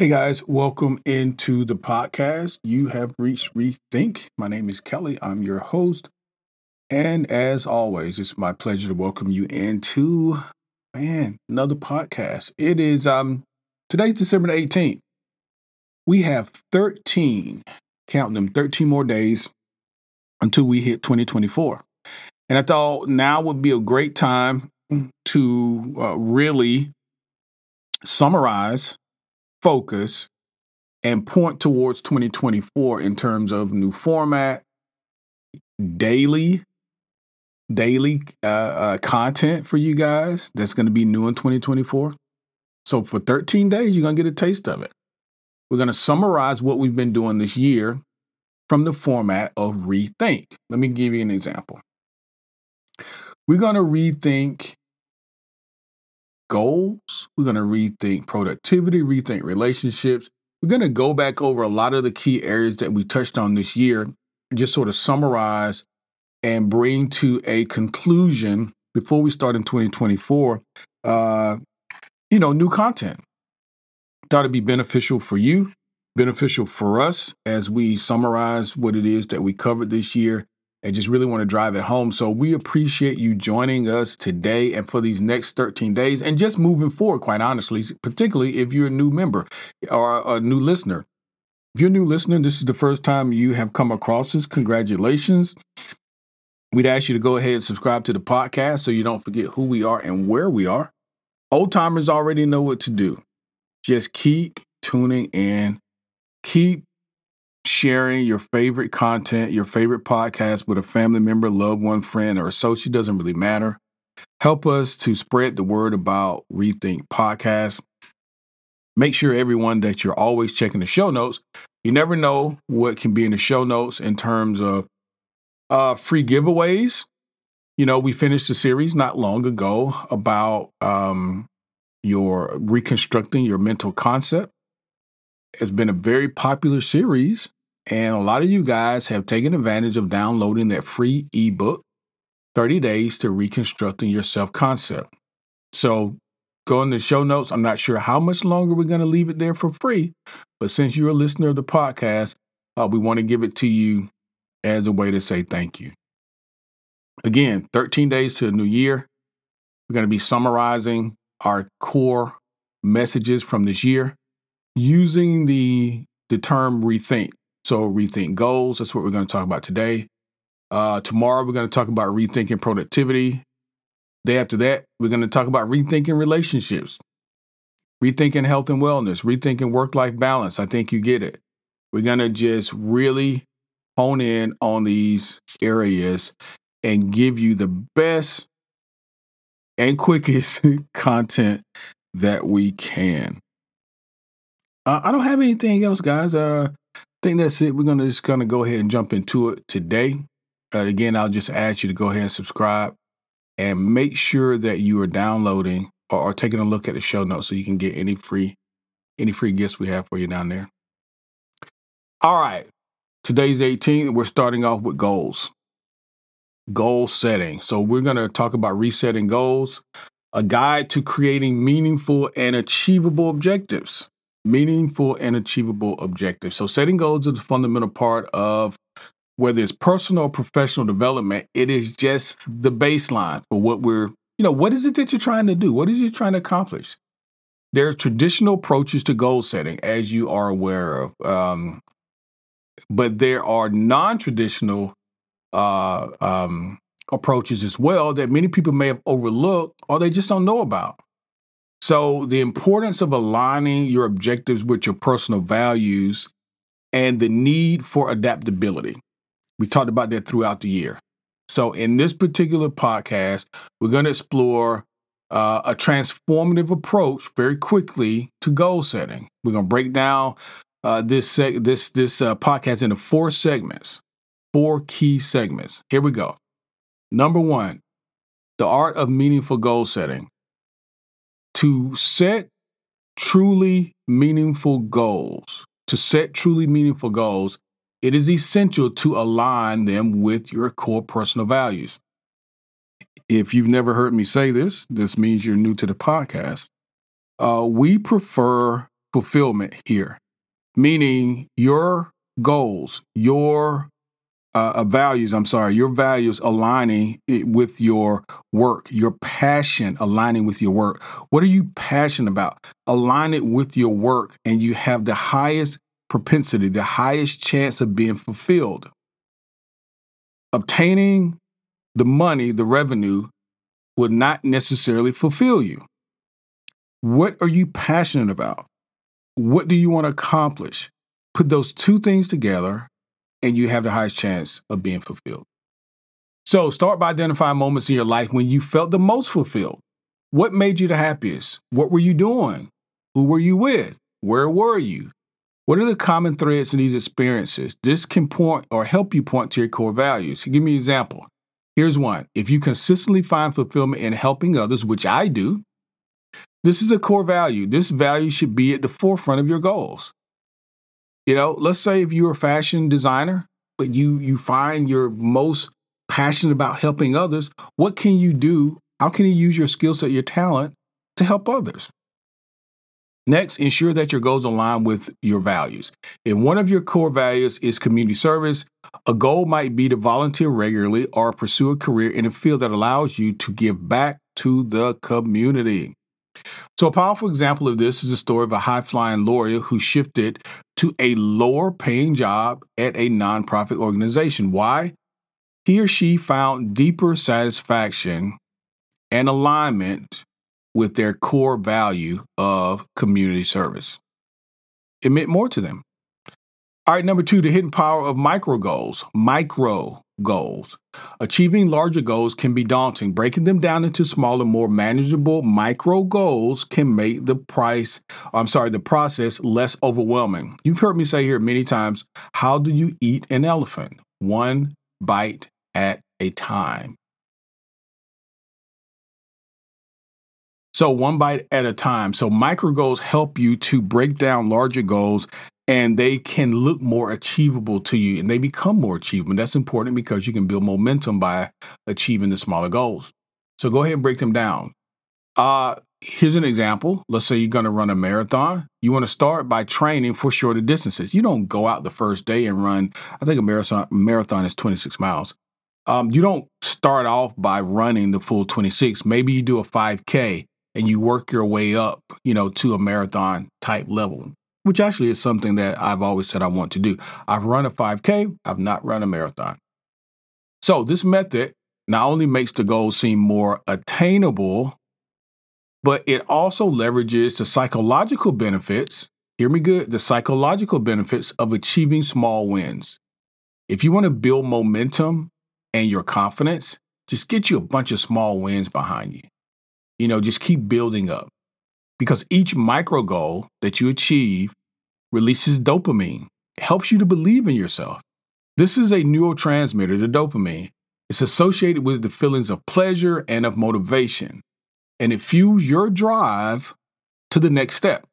Hey guys, welcome into the podcast. You have reached Rethink. My name is Kelly. I'm your host. And as always, it's my pleasure to welcome you into man, another podcast. It is um today's December the 18th. We have 13, counting them 13 more days until we hit 2024. And I thought now would be a great time to uh, really summarize focus and point towards 2024 in terms of new format, daily daily uh, uh, content for you guys that's going to be new in 2024. So for 13 days, you're going to get a taste of it. We're going to summarize what we've been doing this year from the format of rethink. Let me give you an example. We're going to rethink goals. We're going to rethink productivity, rethink relationships. We're going to go back over a lot of the key areas that we touched on this year, just sort of summarize and bring to a conclusion before we start in 2024. Uh, you know, new content. Thought it'd be beneficial for you, beneficial for us as we summarize what it is that we covered this year and just really want to drive it home. So we appreciate you joining us today and for these next 13 days and just moving forward, quite honestly, particularly if you're a new member or a new listener. If you're a new listener, this is the first time you have come across us. Congratulations. We'd ask you to go ahead and subscribe to the podcast so you don't forget who we are and where we are. Old timers already know what to do. Just keep tuning in, keep sharing your favorite content, your favorite podcast with a family member, loved one, friend, or associate doesn't really matter. Help us to spread the word about Rethink Podcast. Make sure everyone that you're always checking the show notes. You never know what can be in the show notes in terms of uh, free giveaways. You know, we finished a series not long ago about um, your reconstructing your mental concept. It's been a very popular series and a lot of you guys have taken advantage of downloading that free ebook, 30 Days to Reconstructing Your Self Concept. So go in the show notes. I'm not sure how much longer we're going to leave it there for free, but since you're a listener of the podcast, uh, we want to give it to you as a way to say thank you. Again, 13 days to a new year. We're going to be summarizing our core messages from this year using the, the term rethink. So, rethink goals. That's what we're going to talk about today. Uh, tomorrow, we're going to talk about rethinking productivity. Day after that, we're going to talk about rethinking relationships, rethinking health and wellness, rethinking work life balance. I think you get it. We're going to just really hone in on these areas and give you the best and quickest content that we can. Uh, I don't have anything else, guys. Uh, think that's it. We're gonna just gonna go ahead and jump into it today. Uh, again, I'll just ask you to go ahead and subscribe and make sure that you are downloading or, or taking a look at the show notes so you can get any free any free gifts we have for you down there. All right. Today's 18. We're starting off with goals. Goal setting. So we're going to talk about resetting goals, a guide to creating meaningful and achievable objectives meaningful and achievable objectives. So, setting goals is a fundamental part of whether it's personal or professional development. It is just the baseline for what we're, you know, what is it that you're trying to do? What is you trying to accomplish? There are traditional approaches to goal setting, as you are aware of, um, but there are non traditional uh, um, approaches as well that many people may have overlooked or they just don't know about. So, the importance of aligning your objectives with your personal values and the need for adaptability. We talked about that throughout the year. So, in this particular podcast, we're going to explore uh, a transformative approach very quickly to goal setting. We're going to break down uh, this seg- this this uh, podcast into four segments, four key segments. Here we go. Number one, the art of meaningful goal setting. To set truly meaningful goals, to set truly meaningful goals, it is essential to align them with your core personal values. If you've never heard me say this, this means you're new to the podcast. Uh, we prefer fulfillment here, meaning your goals, your uh, uh, values, I'm sorry, your values aligning with your work, your passion aligning with your work. What are you passionate about? Align it with your work, and you have the highest propensity, the highest chance of being fulfilled. Obtaining the money, the revenue, will not necessarily fulfill you. What are you passionate about? What do you want to accomplish? Put those two things together and you have the highest chance of being fulfilled. So start by identifying moments in your life when you felt the most fulfilled. What made you the happiest? What were you doing? Who were you with? Where were you? What are the common threads in these experiences? This can point or help you point to your core values. Give me an example. Here's one. If you consistently find fulfillment in helping others, which I do, this is a core value. This value should be at the forefront of your goals. You know, let's say if you're a fashion designer, but you you find you're most passionate about helping others, what can you do? How can you use your skill set, your talent to help others? Next, ensure that your goals align with your values. If one of your core values is community service, a goal might be to volunteer regularly or pursue a career in a field that allows you to give back to the community. So, a powerful example of this is the story of a high flying lawyer who shifted to a lower paying job at a nonprofit organization. Why? He or she found deeper satisfaction and alignment with their core value of community service. It meant more to them. All right, number two, the hidden power of micro goals. Micro goals. Achieving larger goals can be daunting. Breaking them down into smaller, more manageable micro goals can make the price, I'm sorry, the process less overwhelming. You've heard me say here many times, how do you eat an elephant? One bite at a time. So, one bite at a time. So, micro goals help you to break down larger goals and they can look more achievable to you and they become more achievable. That's important because you can build momentum by achieving the smaller goals. So go ahead and break them down. Uh, here's an example. Let's say you're going to run a marathon. You want to start by training for shorter distances. You don't go out the first day and run, I think a marathon, marathon is 26 miles. Um, you don't start off by running the full 26. Maybe you do a 5K and you work your way up, you know, to a marathon type level which actually is something that I've always said I want to do. I've run a 5K, I've not run a marathon. So, this method not only makes the goal seem more attainable, but it also leverages the psychological benefits. Hear me good the psychological benefits of achieving small wins. If you want to build momentum and your confidence, just get you a bunch of small wins behind you. You know, just keep building up because each micro goal that you achieve releases dopamine. Helps you to believe in yourself. This is a neurotransmitter, the dopamine. It's associated with the feelings of pleasure and of motivation, and it fuels your drive to the next step.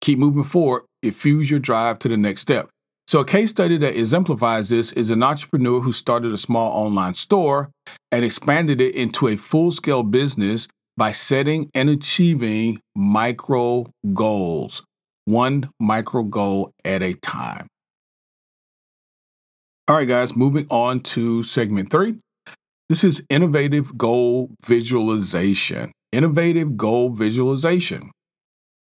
Keep moving forward, it fuels your drive to the next step. So, a case study that exemplifies this is an entrepreneur who started a small online store and expanded it into a full scale business by setting and achieving micro goals one micro goal at a time. All right, guys, moving on to segment three. This is innovative goal visualization. Innovative goal visualization.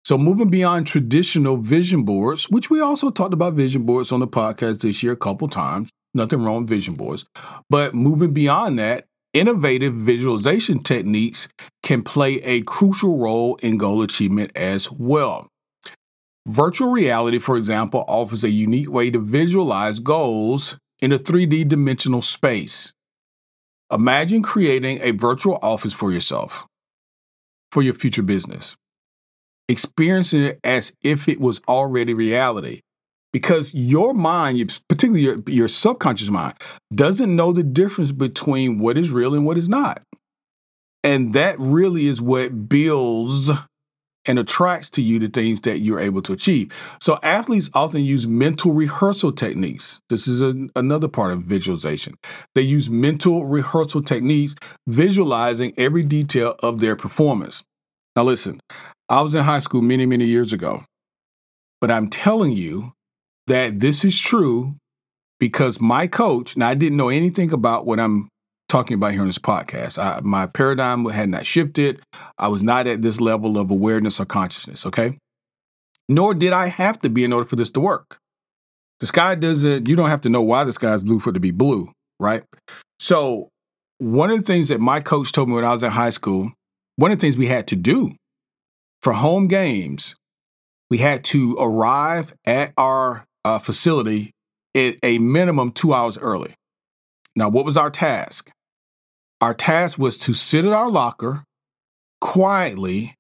So, moving beyond traditional vision boards, which we also talked about vision boards on the podcast this year a couple times. Nothing wrong with vision boards. But moving beyond that, innovative visualization techniques can play a crucial role in goal achievement as well. Virtual reality, for example, offers a unique way to visualize goals in a 3D dimensional space. Imagine creating a virtual office for yourself, for your future business, experiencing it as if it was already reality. Because your mind, particularly your, your subconscious mind, doesn't know the difference between what is real and what is not. And that really is what builds and attracts to you the things that you're able to achieve. So athletes often use mental rehearsal techniques. This is another part of visualization. They use mental rehearsal techniques, visualizing every detail of their performance. Now listen, I was in high school many, many years ago, but I'm telling you that this is true because my coach, now I didn't know anything about what I'm talking about here on this podcast. I, my paradigm had not shifted. I was not at this level of awareness or consciousness, okay? Nor did I have to be in order for this to work. The sky doesn't, you don't have to know why the sky is blue for it to be blue, right? So, one of the things that my coach told me when I was in high school, one of the things we had to do for home games, we had to arrive at our uh, facility at a minimum two hours early. Now, what was our task? Our task was to sit at our locker quietly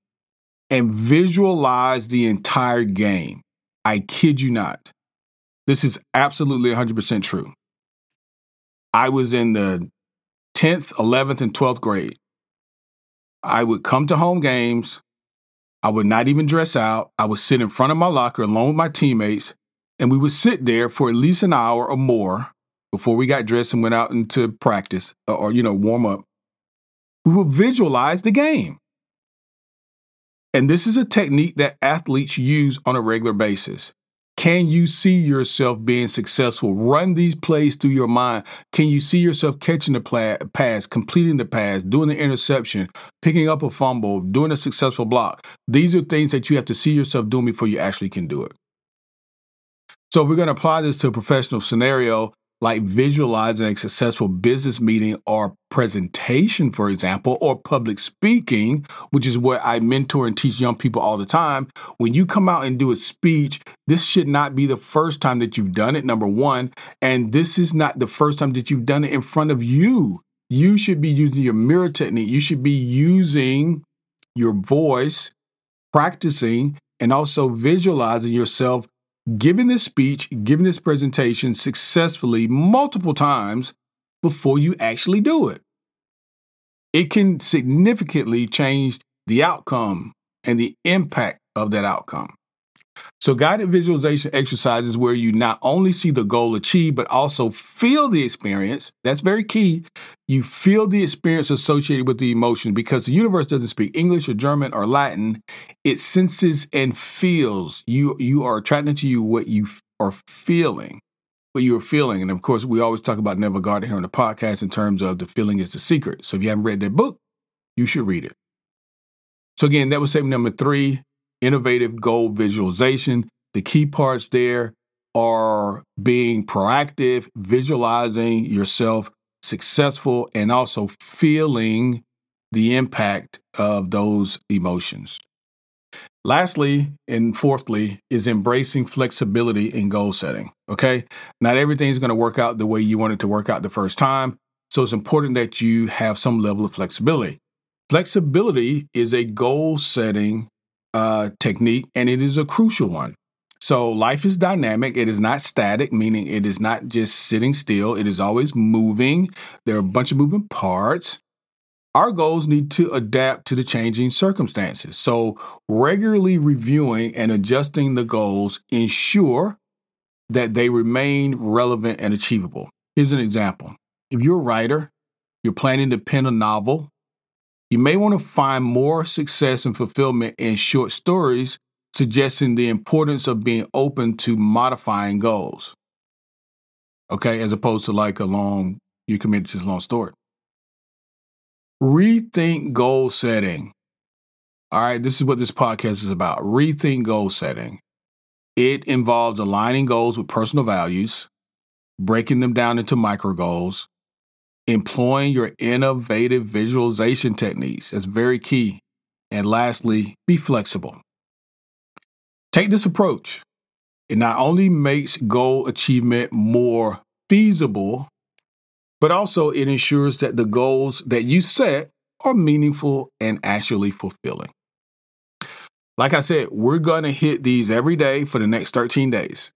and visualize the entire game. I kid you not. This is absolutely 100% true. I was in the 10th, 11th, and 12th grade. I would come to home games. I would not even dress out. I would sit in front of my locker alone with my teammates, and we would sit there for at least an hour or more before we got dressed and went out into practice or, or you know, warm up, we would visualize the game. And this is a technique that athletes use on a regular basis. Can you see yourself being successful? Run these plays through your mind. Can you see yourself catching the pass, completing the pass, doing the interception, picking up a fumble, doing a successful block? These are things that you have to see yourself doing before you actually can do it. So, we're going to apply this to a professional scenario, like visualizing a successful business meeting or presentation, for example, or public speaking, which is what I mentor and teach young people all the time. When you come out and do a speech, this should not be the first time that you've done it, number one. And this is not the first time that you've done it in front of you. You should be using your mirror technique. You should be using your voice, practicing, and also visualizing yourself giving this speech, giving this presentation successfully multiple times before you actually do it. It can significantly change the outcome and the impact of that outcome. So, guided visualization exercises where you not only see the goal achieved, but also feel the experience. That's very key. You feel the experience associated with the emotion because the universe doesn't speak English or German or Latin. It senses and feels. You you are attracting to you what you are feeling, what you are feeling. And of course, we always talk about Neville Goddard here on the podcast in terms of the feeling is the secret. So, if you haven't read that book, you should read it. So, again, that was segment number three innovative goal visualization. The key parts there are being proactive, visualizing yourself successful, and also feeling the impact of those emotions. Lastly, and fourthly, is embracing flexibility in goal setting. Okay. Not everything's going to work out the way you want it to work out the first time. So it's important that you have some level of flexibility. Flexibility is a goal setting uh, technique, and it is a crucial one. So, life is dynamic. It is not static, meaning it is not just sitting still. It is always moving. There are a bunch of moving parts. Our goals need to adapt to the changing circumstances. So, regularly reviewing and adjusting the goals ensure that they remain relevant and achievable. Here's an example. If you're a writer, you're planning to pen a novel, you may want to find more success and fulfillment in short stories, suggesting the importance of being open to modifying goals. Okay, as opposed to like a long, you committed to this long story. Rethink goal setting. All right, this is what this podcast is about. Rethink goal setting. It involves aligning goals with personal values, breaking them down into micro goals, employing your innovative visualization techniques. That's very key. And lastly, be flexible. Take this approach. It not only makes goal achievement more feasible, but also it ensures that the goals that you set are meaningful and actually fulfilling. Like I said, we're going to hit these every day for the next 13 days.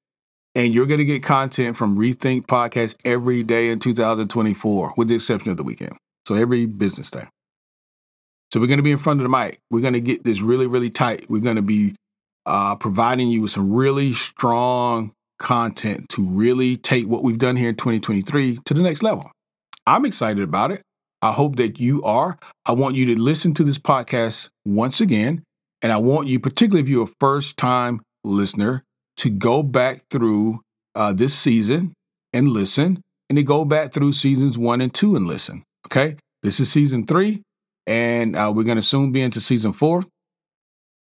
And you're going to get content from Rethink Podcast every day in 2024, with the exception of the weekend. So every business day. So we're going to be in front of the mic. We're going to get this really, really tight. We're going to be uh, providing you with some really strong content to really take what we've done here in 2023 to the next level. I'm excited about it. I hope that you are. I want you to listen to this podcast once again. And I want you, particularly if you're a first time listener, to go back through uh, this season and listen, and to go back through seasons one and two and listen. Okay. This is season three, and uh, we're going to soon be into season four.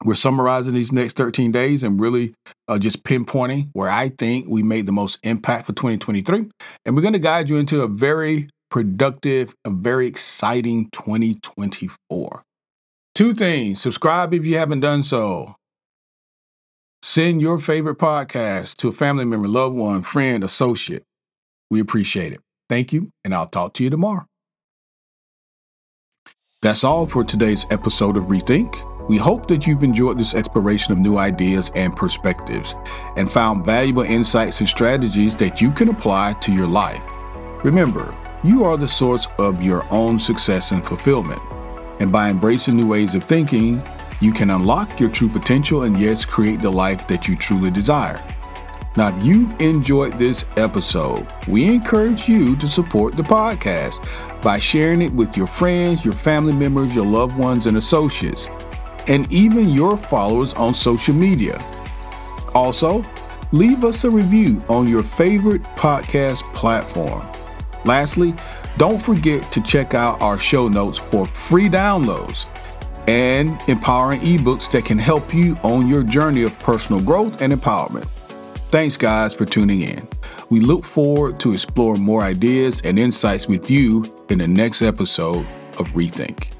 We're summarizing these next 13 days and really uh, just pinpointing where I think we made the most impact for 2023. And we're going to guide you into a very productive, a very exciting 2024. Two things subscribe if you haven't done so. Send your favorite podcast to a family member, loved one, friend, associate. We appreciate it. Thank you, and I'll talk to you tomorrow. That's all for today's episode of Rethink. We hope that you've enjoyed this exploration of new ideas and perspectives and found valuable insights and strategies that you can apply to your life. Remember, you are the source of your own success and fulfillment. And by embracing new ways of thinking, you can unlock your true potential and yes, create the life that you truly desire. Now, if you've enjoyed this episode, we encourage you to support the podcast by sharing it with your friends, your family members, your loved ones, and associates and even your followers on social media. Also, leave us a review on your favorite podcast platform. Lastly, don't forget to check out our show notes for free downloads and empowering ebooks that can help you on your journey of personal growth and empowerment. Thanks, guys, for tuning in. We look forward to exploring more ideas and insights with you in the next episode of Rethink.